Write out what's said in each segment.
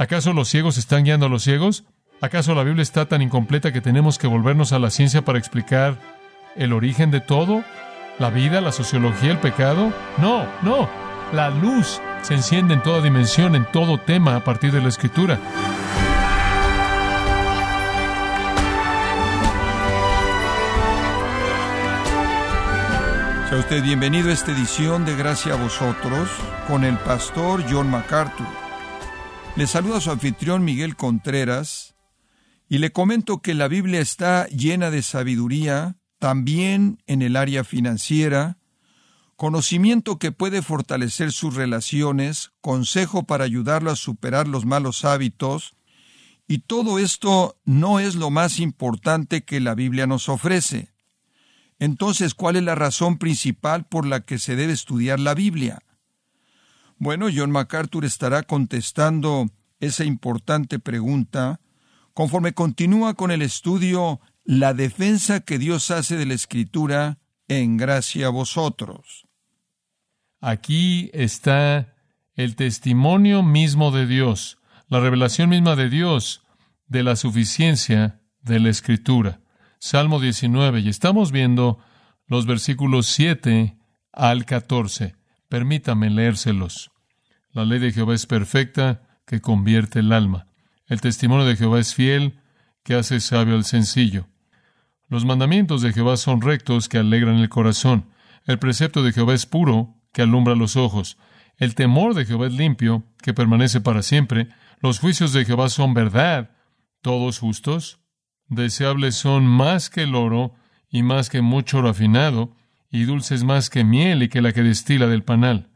¿Acaso los ciegos están guiando a los ciegos? ¿Acaso la Biblia está tan incompleta que tenemos que volvernos a la ciencia para explicar el origen de todo? ¿La vida, la sociología, el pecado? No, no. La luz se enciende en toda dimensión, en todo tema a partir de la escritura. Sea usted bienvenido a esta edición de Gracia a vosotros con el pastor John MacArthur. Le saluda su anfitrión Miguel Contreras y le comento que la Biblia está llena de sabiduría, también en el área financiera, conocimiento que puede fortalecer sus relaciones, consejo para ayudarlo a superar los malos hábitos, y todo esto no es lo más importante que la Biblia nos ofrece. Entonces, ¿cuál es la razón principal por la que se debe estudiar la Biblia? Bueno, John MacArthur estará contestando esa importante pregunta conforme continúa con el estudio La defensa que Dios hace de la Escritura en gracia a vosotros. Aquí está el testimonio mismo de Dios, la revelación misma de Dios de la suficiencia de la Escritura. Salmo 19, y estamos viendo los versículos 7 al 14. Permítame leérselos. La ley de Jehová es perfecta, que convierte el alma. El testimonio de Jehová es fiel, que hace sabio al sencillo. Los mandamientos de Jehová son rectos, que alegran el corazón. El precepto de Jehová es puro, que alumbra los ojos. El temor de Jehová es limpio, que permanece para siempre. Los juicios de Jehová son verdad, todos justos. Deseables son más que el oro y más que mucho refinado, y dulces más que miel y que la que destila del panal.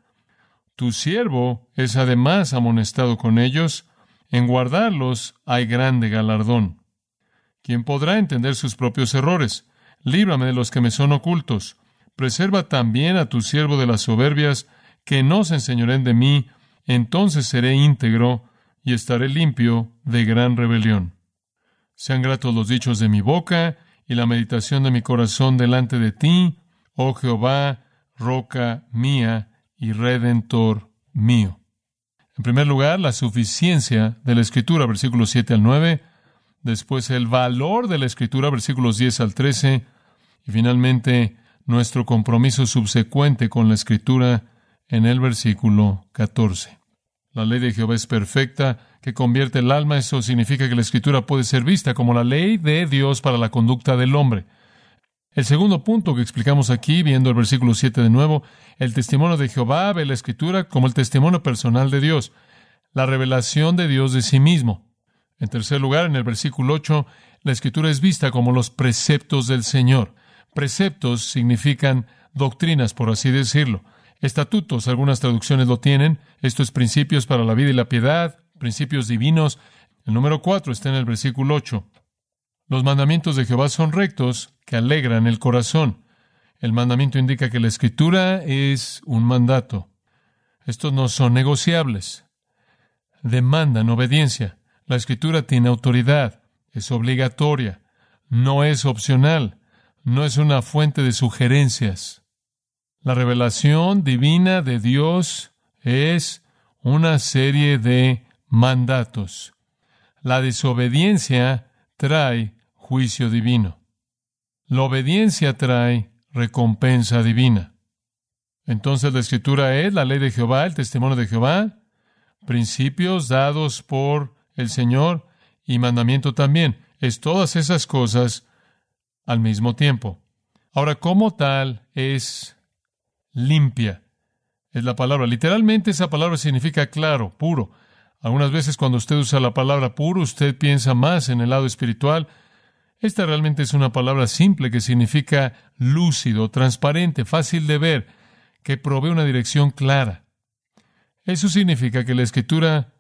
Tu siervo es además amonestado con ellos, en guardarlos hay grande galardón. ¿Quién podrá entender sus propios errores? Líbrame de los que me son ocultos. Preserva también a tu siervo de las soberbias, que no se enseñoren de mí, entonces seré íntegro y estaré limpio de gran rebelión. Sean gratos los dichos de mi boca y la meditación de mi corazón delante de ti, oh Jehová, roca mía y redentor mío. En primer lugar, la suficiencia de la Escritura, versículos 7 al 9, después el valor de la Escritura, versículos 10 al 13, y finalmente nuestro compromiso subsecuente con la Escritura en el versículo 14. La ley de Jehová es perfecta, que convierte el alma. Eso significa que la escritura puede ser vista como la ley de Dios para la conducta del hombre. El segundo punto que explicamos aquí, viendo el versículo 7 de nuevo, el testimonio de Jehová ve la escritura como el testimonio personal de Dios, la revelación de Dios de sí mismo. En tercer lugar, en el versículo 8, la escritura es vista como los preceptos del Señor. Preceptos significan doctrinas, por así decirlo. Estatutos, algunas traducciones lo tienen. Esto es principios para la vida y la piedad, principios divinos. El número cuatro está en el versículo ocho. Los mandamientos de Jehová son rectos, que alegran el corazón. El mandamiento indica que la escritura es un mandato. Estos no son negociables. Demandan obediencia. La escritura tiene autoridad. Es obligatoria. No es opcional. No es una fuente de sugerencias. La revelación divina de Dios es una serie de mandatos. La desobediencia trae juicio divino. La obediencia trae recompensa divina. Entonces la escritura es la ley de Jehová, el testimonio de Jehová, principios dados por el Señor y mandamiento también. Es todas esas cosas al mismo tiempo. Ahora, como tal, es limpia. Es la palabra. Literalmente esa palabra significa claro, puro. Algunas veces cuando usted usa la palabra puro, usted piensa más en el lado espiritual. Esta realmente es una palabra simple que significa lúcido, transparente, fácil de ver, que provee una dirección clara. Eso significa que la escritura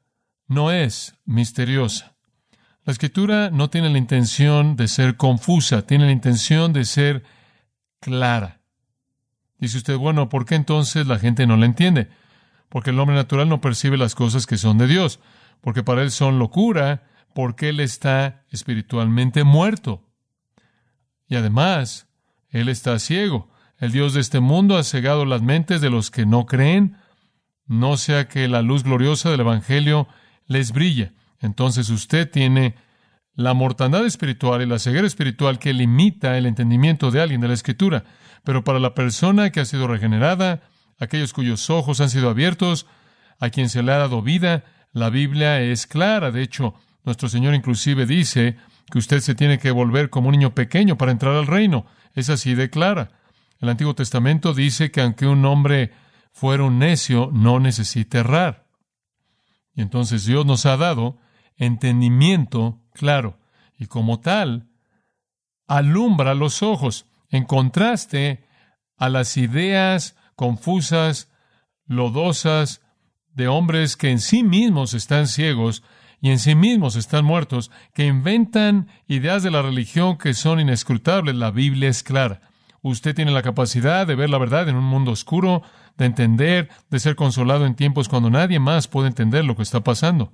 no es misteriosa. La escritura no tiene la intención de ser confusa, tiene la intención de ser clara. Dice usted, bueno, ¿por qué entonces la gente no la entiende? Porque el hombre natural no percibe las cosas que son de Dios, porque para él son locura, porque él está espiritualmente muerto. Y además, él está ciego. El Dios de este mundo ha cegado las mentes de los que no creen, no sea que la luz gloriosa del Evangelio les brilla. Entonces usted tiene la mortandad espiritual y la ceguera espiritual que limita el entendimiento de alguien de la Escritura. Pero para la persona que ha sido regenerada, aquellos cuyos ojos han sido abiertos, a quien se le ha dado vida, la Biblia es clara. De hecho, nuestro Señor inclusive dice que usted se tiene que volver como un niño pequeño para entrar al reino. Es así de clara. El Antiguo Testamento dice que aunque un hombre fuera un necio, no necesita errar. Y entonces Dios nos ha dado entendimiento claro. Y como tal, alumbra los ojos, en contraste a las ideas confusas, lodosas, de hombres que en sí mismos están ciegos y en sí mismos están muertos, que inventan ideas de la religión que son inescrutables. La Biblia es clara. Usted tiene la capacidad de ver la verdad en un mundo oscuro, de entender, de ser consolado en tiempos cuando nadie más puede entender lo que está pasando.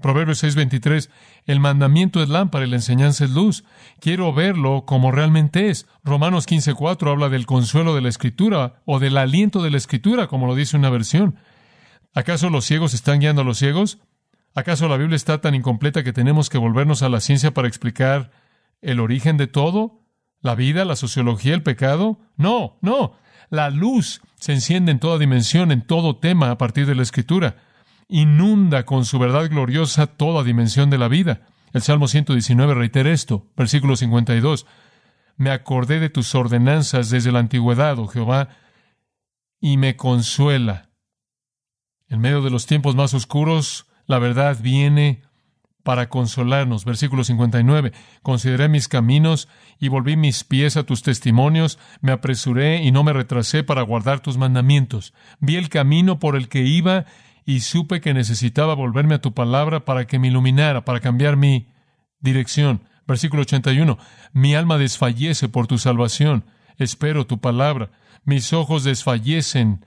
Proverbios 6:23, el mandamiento es lámpara y la enseñanza es luz. Quiero verlo como realmente es. Romanos 15:4 habla del consuelo de la escritura o del aliento de la escritura, como lo dice una versión. ¿Acaso los ciegos están guiando a los ciegos? ¿Acaso la Biblia está tan incompleta que tenemos que volvernos a la ciencia para explicar el origen de todo? ¿La vida, la sociología, el pecado? No, no. La luz se enciende en toda dimensión, en todo tema a partir de la escritura inunda con su verdad gloriosa toda dimensión de la vida. El Salmo 119 reitera esto, versículo 52. Me acordé de tus ordenanzas desde la antigüedad, oh Jehová, y me consuela. En medio de los tiempos más oscuros, la verdad viene para consolarnos. Versículo 59. Consideré mis caminos y volví mis pies a tus testimonios, me apresuré y no me retrasé para guardar tus mandamientos. Vi el camino por el que iba y supe que necesitaba volverme a tu palabra para que me iluminara, para cambiar mi dirección. Versículo 81. Mi alma desfallece por tu salvación. Espero tu palabra. Mis ojos desfallecen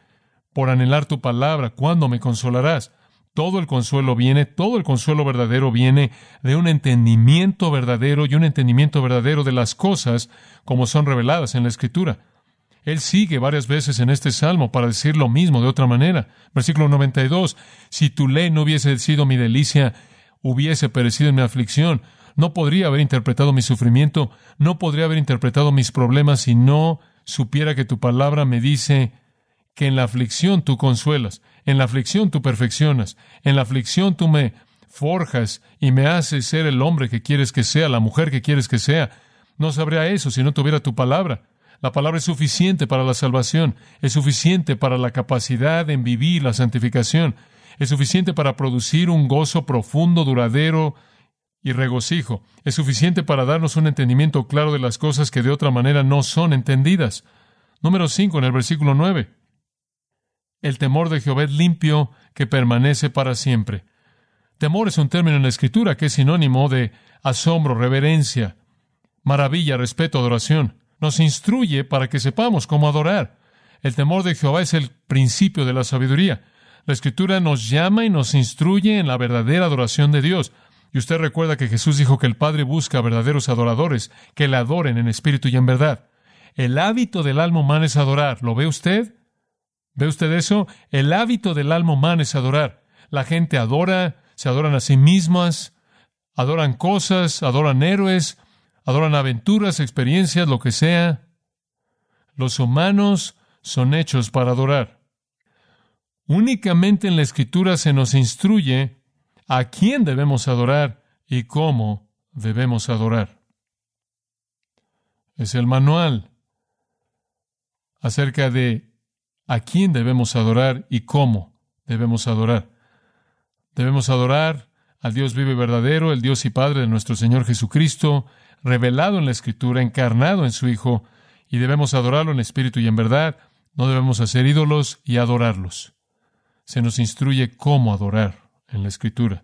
por anhelar tu palabra. ¿Cuándo me consolarás? Todo el consuelo viene, todo el consuelo verdadero viene de un entendimiento verdadero y un entendimiento verdadero de las cosas como son reveladas en la Escritura. Él sigue varias veces en este salmo para decir lo mismo de otra manera. Versículo 92. Si tu ley no hubiese sido mi delicia, hubiese perecido en mi aflicción. No podría haber interpretado mi sufrimiento, no podría haber interpretado mis problemas si no supiera que tu palabra me dice que en la aflicción tú consuelas, en la aflicción tú perfeccionas, en la aflicción tú me forjas y me haces ser el hombre que quieres que sea, la mujer que quieres que sea. No sabría eso si no tuviera tu palabra. La palabra es suficiente para la salvación, es suficiente para la capacidad en vivir la santificación, es suficiente para producir un gozo profundo, duradero y regocijo, es suficiente para darnos un entendimiento claro de las cosas que de otra manera no son entendidas. Número 5 en el versículo 9. El temor de Jehová es limpio que permanece para siempre. Temor es un término en la Escritura que es sinónimo de asombro, reverencia, maravilla, respeto, adoración nos instruye para que sepamos cómo adorar. El temor de Jehová es el principio de la sabiduría. La Escritura nos llama y nos instruye en la verdadera adoración de Dios. Y usted recuerda que Jesús dijo que el Padre busca verdaderos adoradores, que le adoren en espíritu y en verdad. El hábito del alma humana es adorar. ¿Lo ve usted? ¿Ve usted eso? El hábito del alma humana es adorar. La gente adora, se adoran a sí mismas, adoran cosas, adoran héroes, adoran aventuras, experiencias, lo que sea. Los humanos son hechos para adorar. Únicamente en la Escritura se nos instruye a quién debemos adorar y cómo debemos adorar. Es el manual acerca de a quién debemos adorar y cómo debemos adorar. Debemos adorar al Dios vivo verdadero, el Dios y Padre de nuestro Señor Jesucristo, revelado en la Escritura, encarnado en su Hijo, y debemos adorarlo en espíritu y en verdad, no debemos hacer ídolos y adorarlos. Se nos instruye cómo adorar en la Escritura.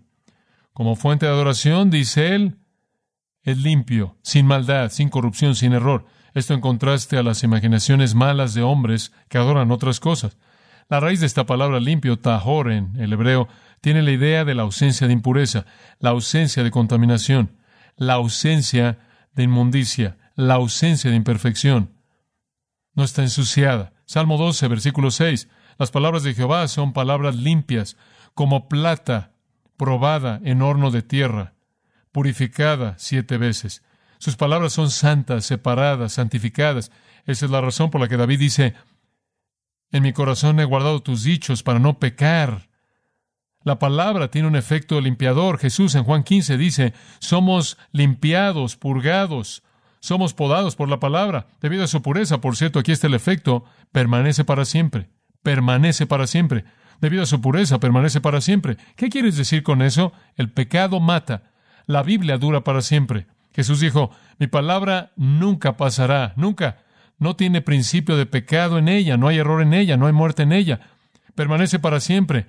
Como fuente de adoración, dice él, es limpio, sin maldad, sin corrupción, sin error. Esto en contraste a las imaginaciones malas de hombres que adoran otras cosas. La raíz de esta palabra limpio, tahor en el hebreo, tiene la idea de la ausencia de impureza, la ausencia de contaminación, la ausencia de inmundicia, la ausencia de imperfección. No está ensuciada. Salmo 12, versículo 6. Las palabras de Jehová son palabras limpias, como plata probada en horno de tierra, purificada siete veces. Sus palabras son santas, separadas, santificadas. Esa es la razón por la que David dice, en mi corazón he guardado tus dichos para no pecar. La palabra tiene un efecto limpiador. Jesús en Juan 15 dice, somos limpiados, purgados, somos podados por la palabra. Debido a su pureza, por cierto, aquí está el efecto, permanece para siempre, permanece para siempre. Debido a su pureza, permanece para siempre. ¿Qué quieres decir con eso? El pecado mata. La Biblia dura para siempre. Jesús dijo, mi palabra nunca pasará, nunca. No tiene principio de pecado en ella, no hay error en ella, no hay muerte en ella. Permanece para siempre.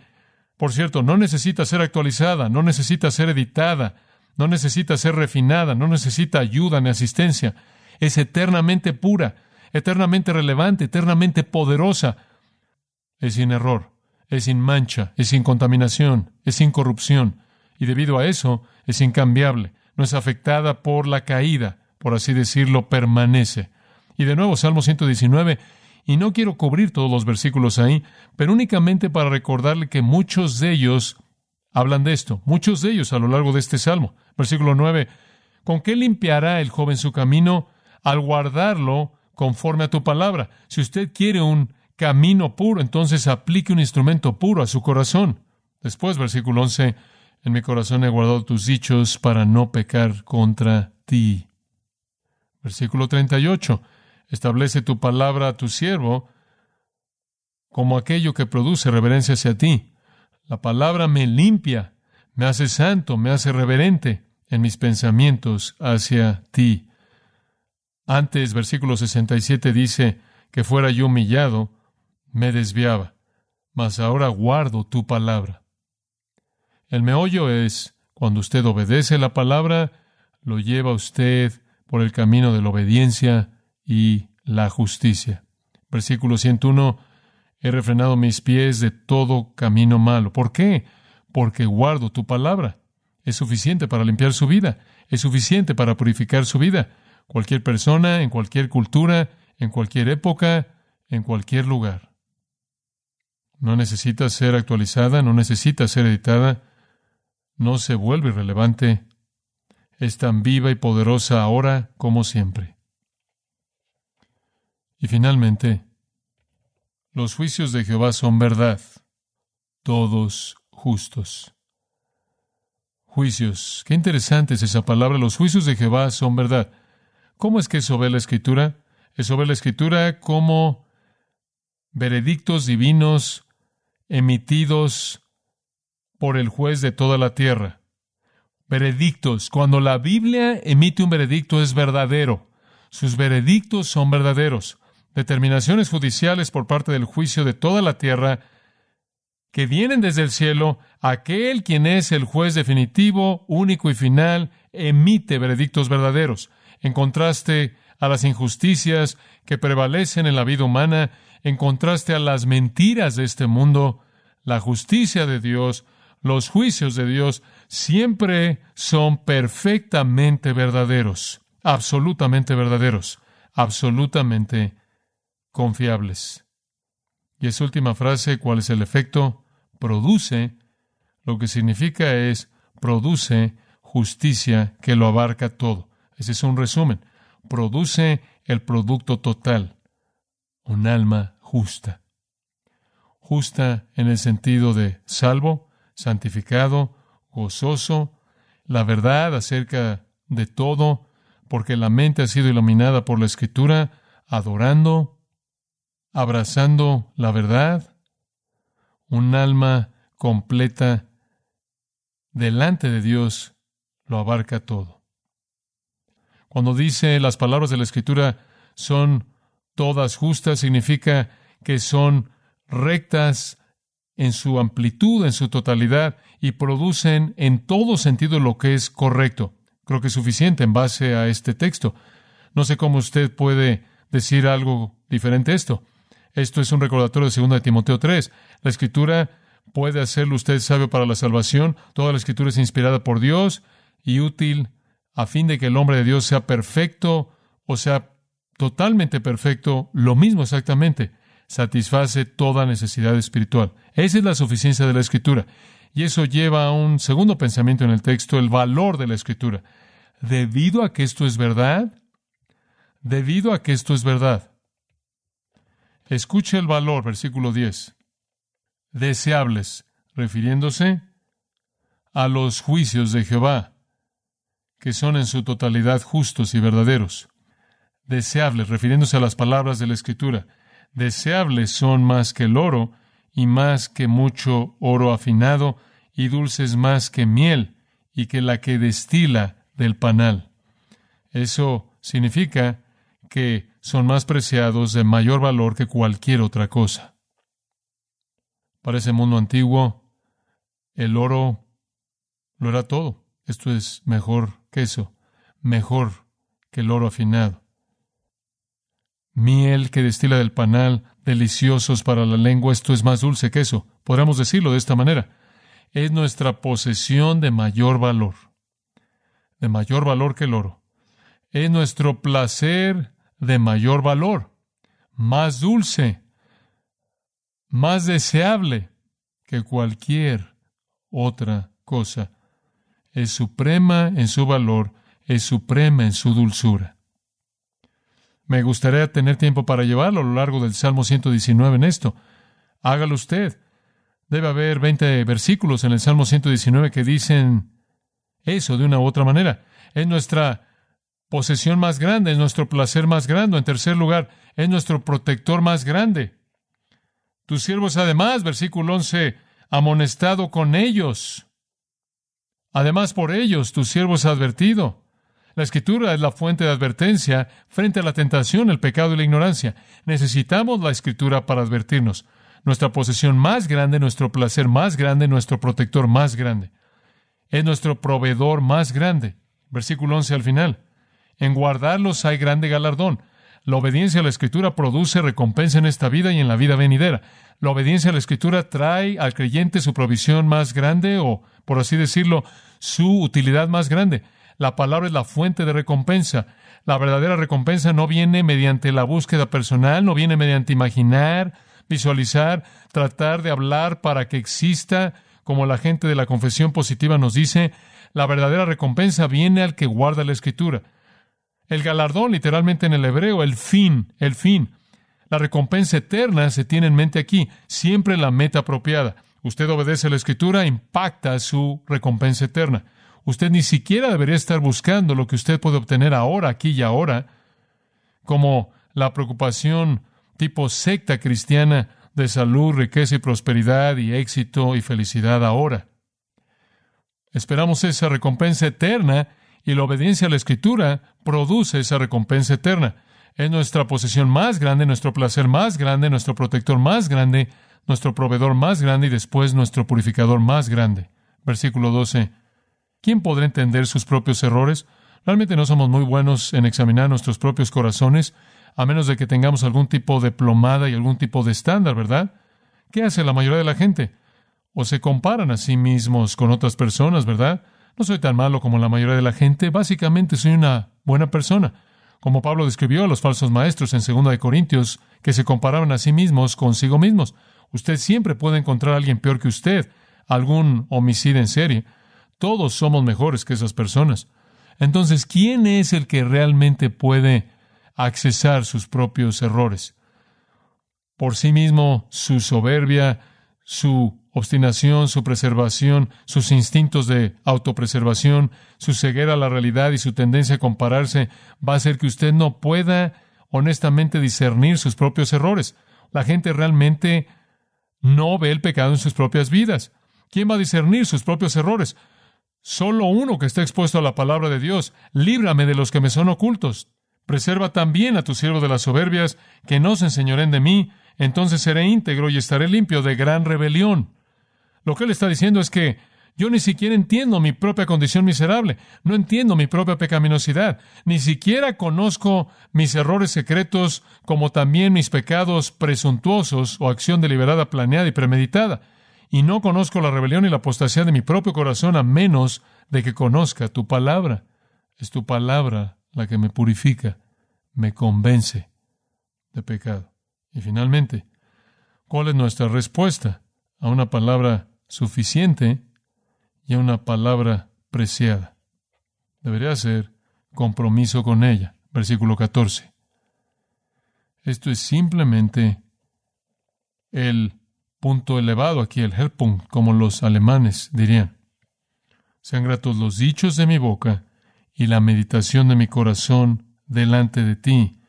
Por cierto, no necesita ser actualizada, no necesita ser editada, no necesita ser refinada, no necesita ayuda ni asistencia. Es eternamente pura, eternamente relevante, eternamente poderosa. Es sin error, es sin mancha, es sin contaminación, es sin corrupción. Y debido a eso, es incambiable, no es afectada por la caída, por así decirlo, permanece. Y de nuevo, Salmo 119, y no quiero cubrir todos los versículos ahí, pero únicamente para recordarle que muchos de ellos hablan de esto, muchos de ellos a lo largo de este Salmo. Versículo 9, ¿con qué limpiará el joven su camino al guardarlo conforme a tu palabra? Si usted quiere un camino puro, entonces aplique un instrumento puro a su corazón. Después, versículo 11, en mi corazón he guardado tus dichos para no pecar contra ti. Versículo 38, Establece tu palabra a tu siervo como aquello que produce reverencia hacia ti. La palabra me limpia, me hace santo, me hace reverente en mis pensamientos hacia ti. Antes, versículo 67 dice que fuera yo humillado, me desviaba, mas ahora guardo tu palabra. El meollo es, cuando usted obedece la palabra, lo lleva usted por el camino de la obediencia y la justicia. Versículo 101, he refrenado mis pies de todo camino malo. ¿Por qué? Porque guardo tu palabra. Es suficiente para limpiar su vida, es suficiente para purificar su vida. Cualquier persona, en cualquier cultura, en cualquier época, en cualquier lugar. No necesita ser actualizada, no necesita ser editada, no se vuelve irrelevante. Es tan viva y poderosa ahora como siempre. Y finalmente, los juicios de Jehová son verdad, todos justos. Juicios. Qué interesante es esa palabra. Los juicios de Jehová son verdad. ¿Cómo es que eso ve la Escritura? Eso ve la Escritura como veredictos divinos emitidos por el juez de toda la tierra. Veredictos. Cuando la Biblia emite un veredicto es verdadero. Sus veredictos son verdaderos determinaciones judiciales por parte del juicio de toda la tierra que vienen desde el cielo, aquel quien es el juez definitivo, único y final, emite veredictos verdaderos, en contraste a las injusticias que prevalecen en la vida humana, en contraste a las mentiras de este mundo, la justicia de Dios, los juicios de Dios, siempre son perfectamente verdaderos, absolutamente verdaderos, absolutamente confiables. Y esa última frase, ¿cuál es el efecto? Produce, lo que significa es, produce justicia que lo abarca todo. Ese es un resumen. Produce el producto total, un alma justa. Justa en el sentido de salvo, santificado, gozoso, la verdad acerca de todo, porque la mente ha sido iluminada por la escritura, adorando, abrazando la verdad, un alma completa delante de Dios lo abarca todo. Cuando dice las palabras de la Escritura son todas justas, significa que son rectas en su amplitud, en su totalidad, y producen en todo sentido lo que es correcto. Creo que es suficiente en base a este texto. No sé cómo usted puede decir algo diferente a esto. Esto es un recordatorio de 2 Timoteo 3. La escritura puede hacerlo usted sabio para la salvación. Toda la escritura es inspirada por Dios y útil a fin de que el hombre de Dios sea perfecto, o sea, totalmente perfecto, lo mismo exactamente, satisface toda necesidad espiritual. Esa es la suficiencia de la escritura. Y eso lleva a un segundo pensamiento en el texto, el valor de la escritura. Debido a que esto es verdad, debido a que esto es verdad. Escuche el valor, versículo 10. Deseables, refiriéndose a los juicios de Jehová, que son en su totalidad justos y verdaderos. Deseables, refiriéndose a las palabras de la Escritura. Deseables son más que el oro, y más que mucho oro afinado, y dulces más que miel, y que la que destila del panal. Eso significa que son más preciados, de mayor valor que cualquier otra cosa. Para ese mundo antiguo, el oro lo era todo. Esto es mejor que eso, mejor que el oro afinado. Miel que destila del panal, deliciosos para la lengua, esto es más dulce que eso. Podríamos decirlo de esta manera. Es nuestra posesión de mayor valor, de mayor valor que el oro. Es nuestro placer de mayor valor, más dulce, más deseable que cualquier otra cosa. Es suprema en su valor, es suprema en su dulzura. Me gustaría tener tiempo para llevarlo a lo largo del Salmo 119 en esto. Hágalo usted. Debe haber 20 versículos en el Salmo 119 que dicen eso de una u otra manera. Es nuestra posesión más grande, es nuestro placer más grande. En tercer lugar, es nuestro protector más grande. Tus siervos además, versículo 11, amonestado con ellos. Además por ellos, tus siervos advertido. La escritura es la fuente de advertencia frente a la tentación, el pecado y la ignorancia. Necesitamos la escritura para advertirnos. Nuestra posesión más grande, nuestro placer más grande, nuestro protector más grande. Es nuestro proveedor más grande. Versículo 11 al final. En guardarlos hay grande galardón. La obediencia a la Escritura produce recompensa en esta vida y en la vida venidera. La obediencia a la Escritura trae al creyente su provisión más grande o, por así decirlo, su utilidad más grande. La palabra es la fuente de recompensa. La verdadera recompensa no viene mediante la búsqueda personal, no viene mediante imaginar, visualizar, tratar de hablar para que exista, como la gente de la confesión positiva nos dice. La verdadera recompensa viene al que guarda la Escritura. El galardón, literalmente en el hebreo, el fin, el fin. La recompensa eterna se tiene en mente aquí, siempre la meta apropiada. Usted obedece la escritura, impacta su recompensa eterna. Usted ni siquiera debería estar buscando lo que usted puede obtener ahora, aquí y ahora, como la preocupación tipo secta cristiana de salud, riqueza y prosperidad y éxito y felicidad ahora. Esperamos esa recompensa eterna y la obediencia a la Escritura produce esa recompensa eterna. Es nuestra posesión más grande, nuestro placer más grande, nuestro protector más grande, nuestro proveedor más grande y después nuestro purificador más grande. Versículo 12. ¿Quién podrá entender sus propios errores? Realmente no somos muy buenos en examinar nuestros propios corazones, a menos de que tengamos algún tipo de plomada y algún tipo de estándar, ¿verdad? ¿Qué hace la mayoría de la gente? O se comparan a sí mismos con otras personas, ¿verdad? No soy tan malo como la mayoría de la gente, básicamente soy una buena persona. Como Pablo describió a los falsos maestros en 2 de Corintios, que se comparaban a sí mismos consigo mismos. Usted siempre puede encontrar a alguien peor que usted, algún homicida en serie. Todos somos mejores que esas personas. Entonces, ¿quién es el que realmente puede accesar sus propios errores? Por sí mismo, su soberbia, su obstinación, su preservación, sus instintos de autopreservación, su ceguera a la realidad y su tendencia a compararse va a hacer que usted no pueda honestamente discernir sus propios errores. La gente realmente no ve el pecado en sus propias vidas. ¿Quién va a discernir sus propios errores? Solo uno que está expuesto a la palabra de Dios. Líbrame de los que me son ocultos. Preserva también a tu siervo de las soberbias, que no se enseñoren de mí, entonces seré íntegro y estaré limpio de gran rebelión. Lo que él está diciendo es que yo ni siquiera entiendo mi propia condición miserable, no entiendo mi propia pecaminosidad, ni siquiera conozco mis errores secretos como también mis pecados presuntuosos o acción deliberada, planeada y premeditada, y no conozco la rebelión y la apostasía de mi propio corazón a menos de que conozca tu palabra. Es tu palabra la que me purifica, me convence de pecado. Y finalmente, ¿cuál es nuestra respuesta a una palabra suficiente y una palabra preciada. Debería ser compromiso con ella. Versículo 14. Esto es simplemente el punto elevado aquí, el Hellpunkt, como los alemanes dirían. Sean gratos los dichos de mi boca y la meditación de mi corazón delante de ti,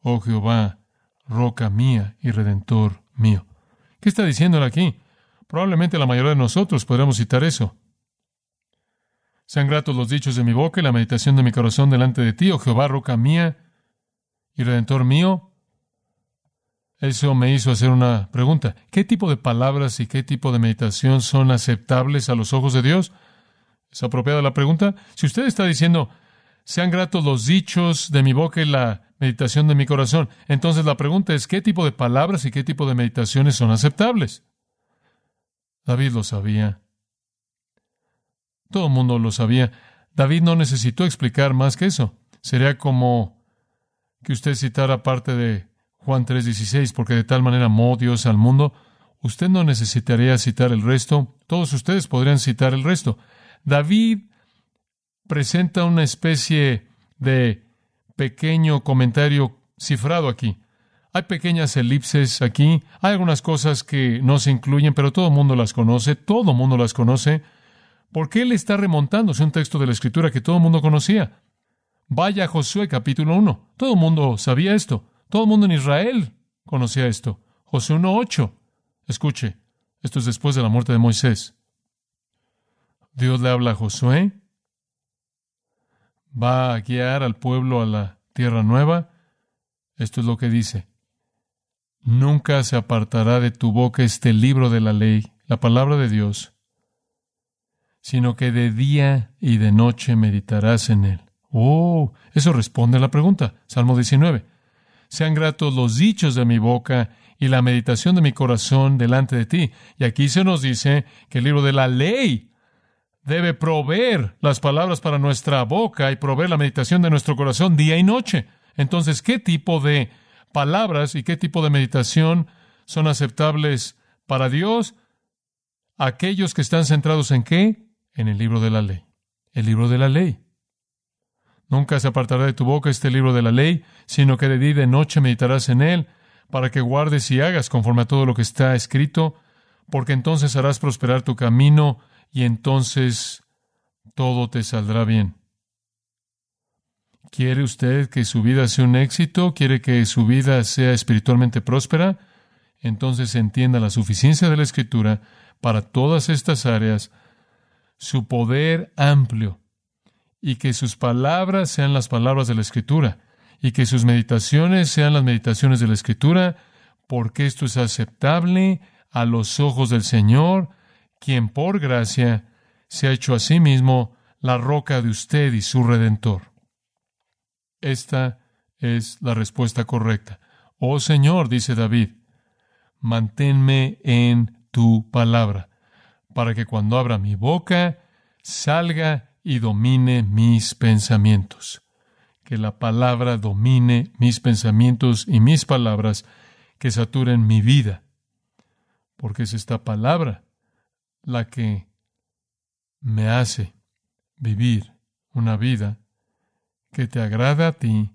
oh Jehová, roca mía y redentor mío. ¿Qué está diciéndole aquí? Probablemente la mayoría de nosotros podremos citar eso. Sean gratos los dichos de mi boca y la meditación de mi corazón delante de ti, oh Jehová, roca mía y redentor mío. Eso me hizo hacer una pregunta. ¿Qué tipo de palabras y qué tipo de meditación son aceptables a los ojos de Dios? ¿Es apropiada la pregunta? Si usted está diciendo, sean gratos los dichos de mi boca y la meditación de mi corazón, entonces la pregunta es, ¿qué tipo de palabras y qué tipo de meditaciones son aceptables? David lo sabía. Todo el mundo lo sabía. David no necesitó explicar más que eso. Sería como que usted citara parte de Juan 3:16, porque de tal manera amó Dios al mundo, usted no necesitaría citar el resto, todos ustedes podrían citar el resto. David presenta una especie de pequeño comentario cifrado aquí. Hay pequeñas elipses aquí, hay algunas cosas que no se incluyen, pero todo el mundo las conoce, todo el mundo las conoce, porque él está remontándose un texto de la Escritura que todo el mundo conocía. Vaya Josué capítulo 1, todo el mundo sabía esto. Todo el mundo en Israel conocía esto. Josué 1.8. Escuche, esto es después de la muerte de Moisés. Dios le habla a Josué. Va a guiar al pueblo a la tierra nueva. Esto es lo que dice. Nunca se apartará de tu boca este libro de la ley, la palabra de Dios, sino que de día y de noche meditarás en él. Oh, eso responde a la pregunta. Salmo 19 sean gratos los dichos de mi boca y la meditación de mi corazón delante de ti. Y aquí se nos dice que el libro de la ley debe proveer las palabras para nuestra boca y proveer la meditación de nuestro corazón día y noche. Entonces, ¿qué tipo de palabras y qué tipo de meditación son aceptables para Dios? Aquellos que están centrados en qué? En el libro de la ley. El libro de la ley. Nunca se apartará de tu boca este libro de la ley, sino que de día y de noche meditarás en él, para que guardes y hagas conforme a todo lo que está escrito, porque entonces harás prosperar tu camino y entonces todo te saldrá bien. ¿Quiere usted que su vida sea un éxito? ¿Quiere que su vida sea espiritualmente próspera? Entonces entienda la suficiencia de la Escritura para todas estas áreas, su poder amplio y que sus palabras sean las palabras de la Escritura, y que sus meditaciones sean las meditaciones de la Escritura, porque esto es aceptable a los ojos del Señor, quien por gracia se ha hecho a sí mismo la roca de usted y su redentor. Esta es la respuesta correcta. Oh Señor, dice David, manténme en tu palabra, para que cuando abra mi boca salga y domine mis pensamientos. Que la palabra domine mis pensamientos y mis palabras que saturen mi vida. Porque es esta palabra la que me hace vivir una vida que te agrada a ti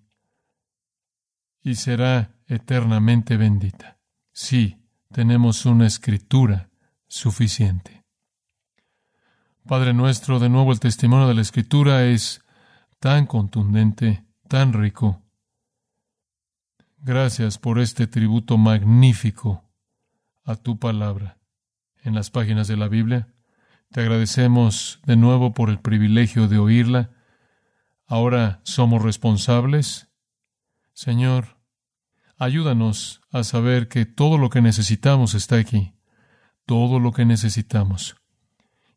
y será eternamente bendita. Sí, tenemos una escritura suficiente. Padre nuestro, de nuevo el testimonio de la Escritura es tan contundente, tan rico. Gracias por este tributo magnífico a tu palabra en las páginas de la Biblia. Te agradecemos de nuevo por el privilegio de oírla. Ahora somos responsables. Señor, ayúdanos a saber que todo lo que necesitamos está aquí. Todo lo que necesitamos.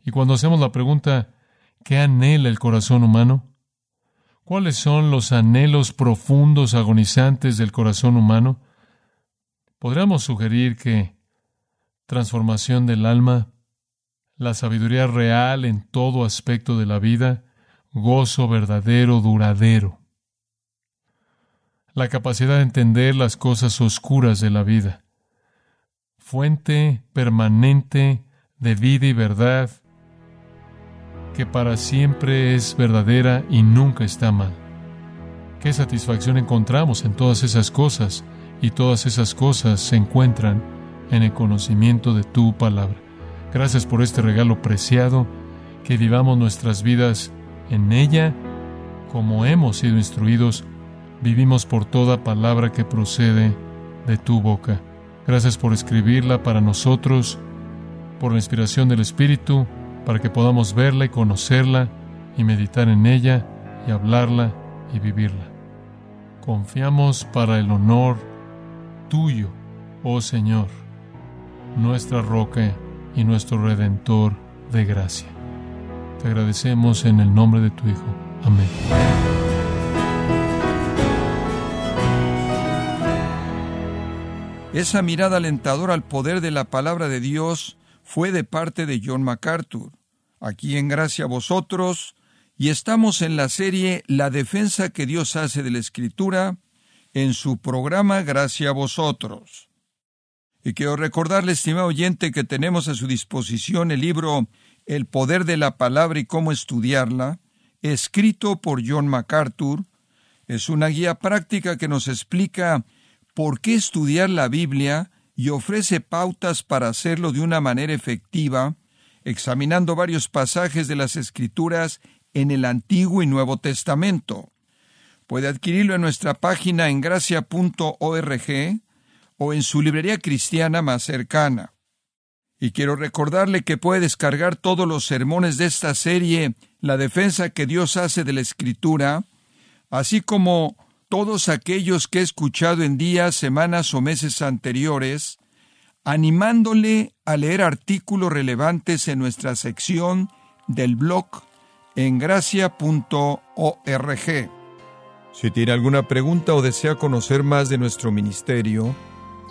Y cuando hacemos la pregunta, ¿qué anhela el corazón humano? ¿Cuáles son los anhelos profundos, agonizantes del corazón humano? Podríamos sugerir que transformación del alma, la sabiduría real en todo aspecto de la vida, gozo verdadero, duradero, la capacidad de entender las cosas oscuras de la vida, fuente permanente de vida y verdad, que para siempre es verdadera y nunca está mal. Qué satisfacción encontramos en todas esas cosas y todas esas cosas se encuentran en el conocimiento de tu palabra. Gracias por este regalo preciado, que vivamos nuestras vidas en ella como hemos sido instruidos, vivimos por toda palabra que procede de tu boca. Gracias por escribirla para nosotros, por la inspiración del Espíritu, para que podamos verla y conocerla y meditar en ella y hablarla y vivirla. Confiamos para el honor tuyo, oh Señor, nuestra roca y nuestro redentor de gracia. Te agradecemos en el nombre de tu Hijo. Amén. Esa mirada alentadora al poder de la palabra de Dios fue de parte de John MacArthur. Aquí en Gracia a vosotros, y estamos en la serie La defensa que Dios hace de la Escritura, en su programa Gracia a vosotros. Y quiero recordarle, estimado oyente, que tenemos a su disposición el libro El poder de la palabra y cómo estudiarla, escrito por John MacArthur, es una guía práctica que nos explica por qué estudiar la Biblia y ofrece pautas para hacerlo de una manera efectiva, examinando varios pasajes de las Escrituras en el Antiguo y Nuevo Testamento. Puede adquirirlo en nuestra página en gracia.org o en su librería cristiana más cercana. Y quiero recordarle que puede descargar todos los sermones de esta serie, La defensa que Dios hace de la Escritura, así como todos aquellos que he escuchado en días, semanas o meses anteriores, animándole a leer artículos relevantes en nuestra sección del blog en gracia.org. Si tiene alguna pregunta o desea conocer más de nuestro ministerio,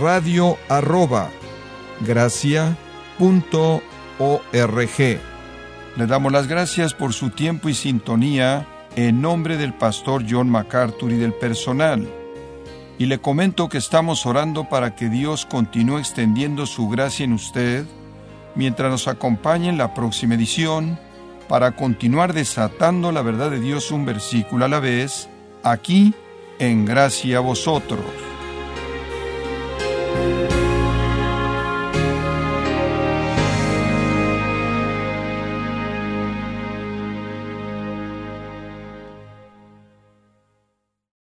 radio arroba gracia punto org. Le damos las gracias por su tiempo y sintonía en nombre del pastor John MacArthur y del personal. Y le comento que estamos orando para que Dios continúe extendiendo su gracia en usted mientras nos acompañe en la próxima edición para continuar desatando la verdad de Dios un versículo a la vez, aquí en gracia a vosotros.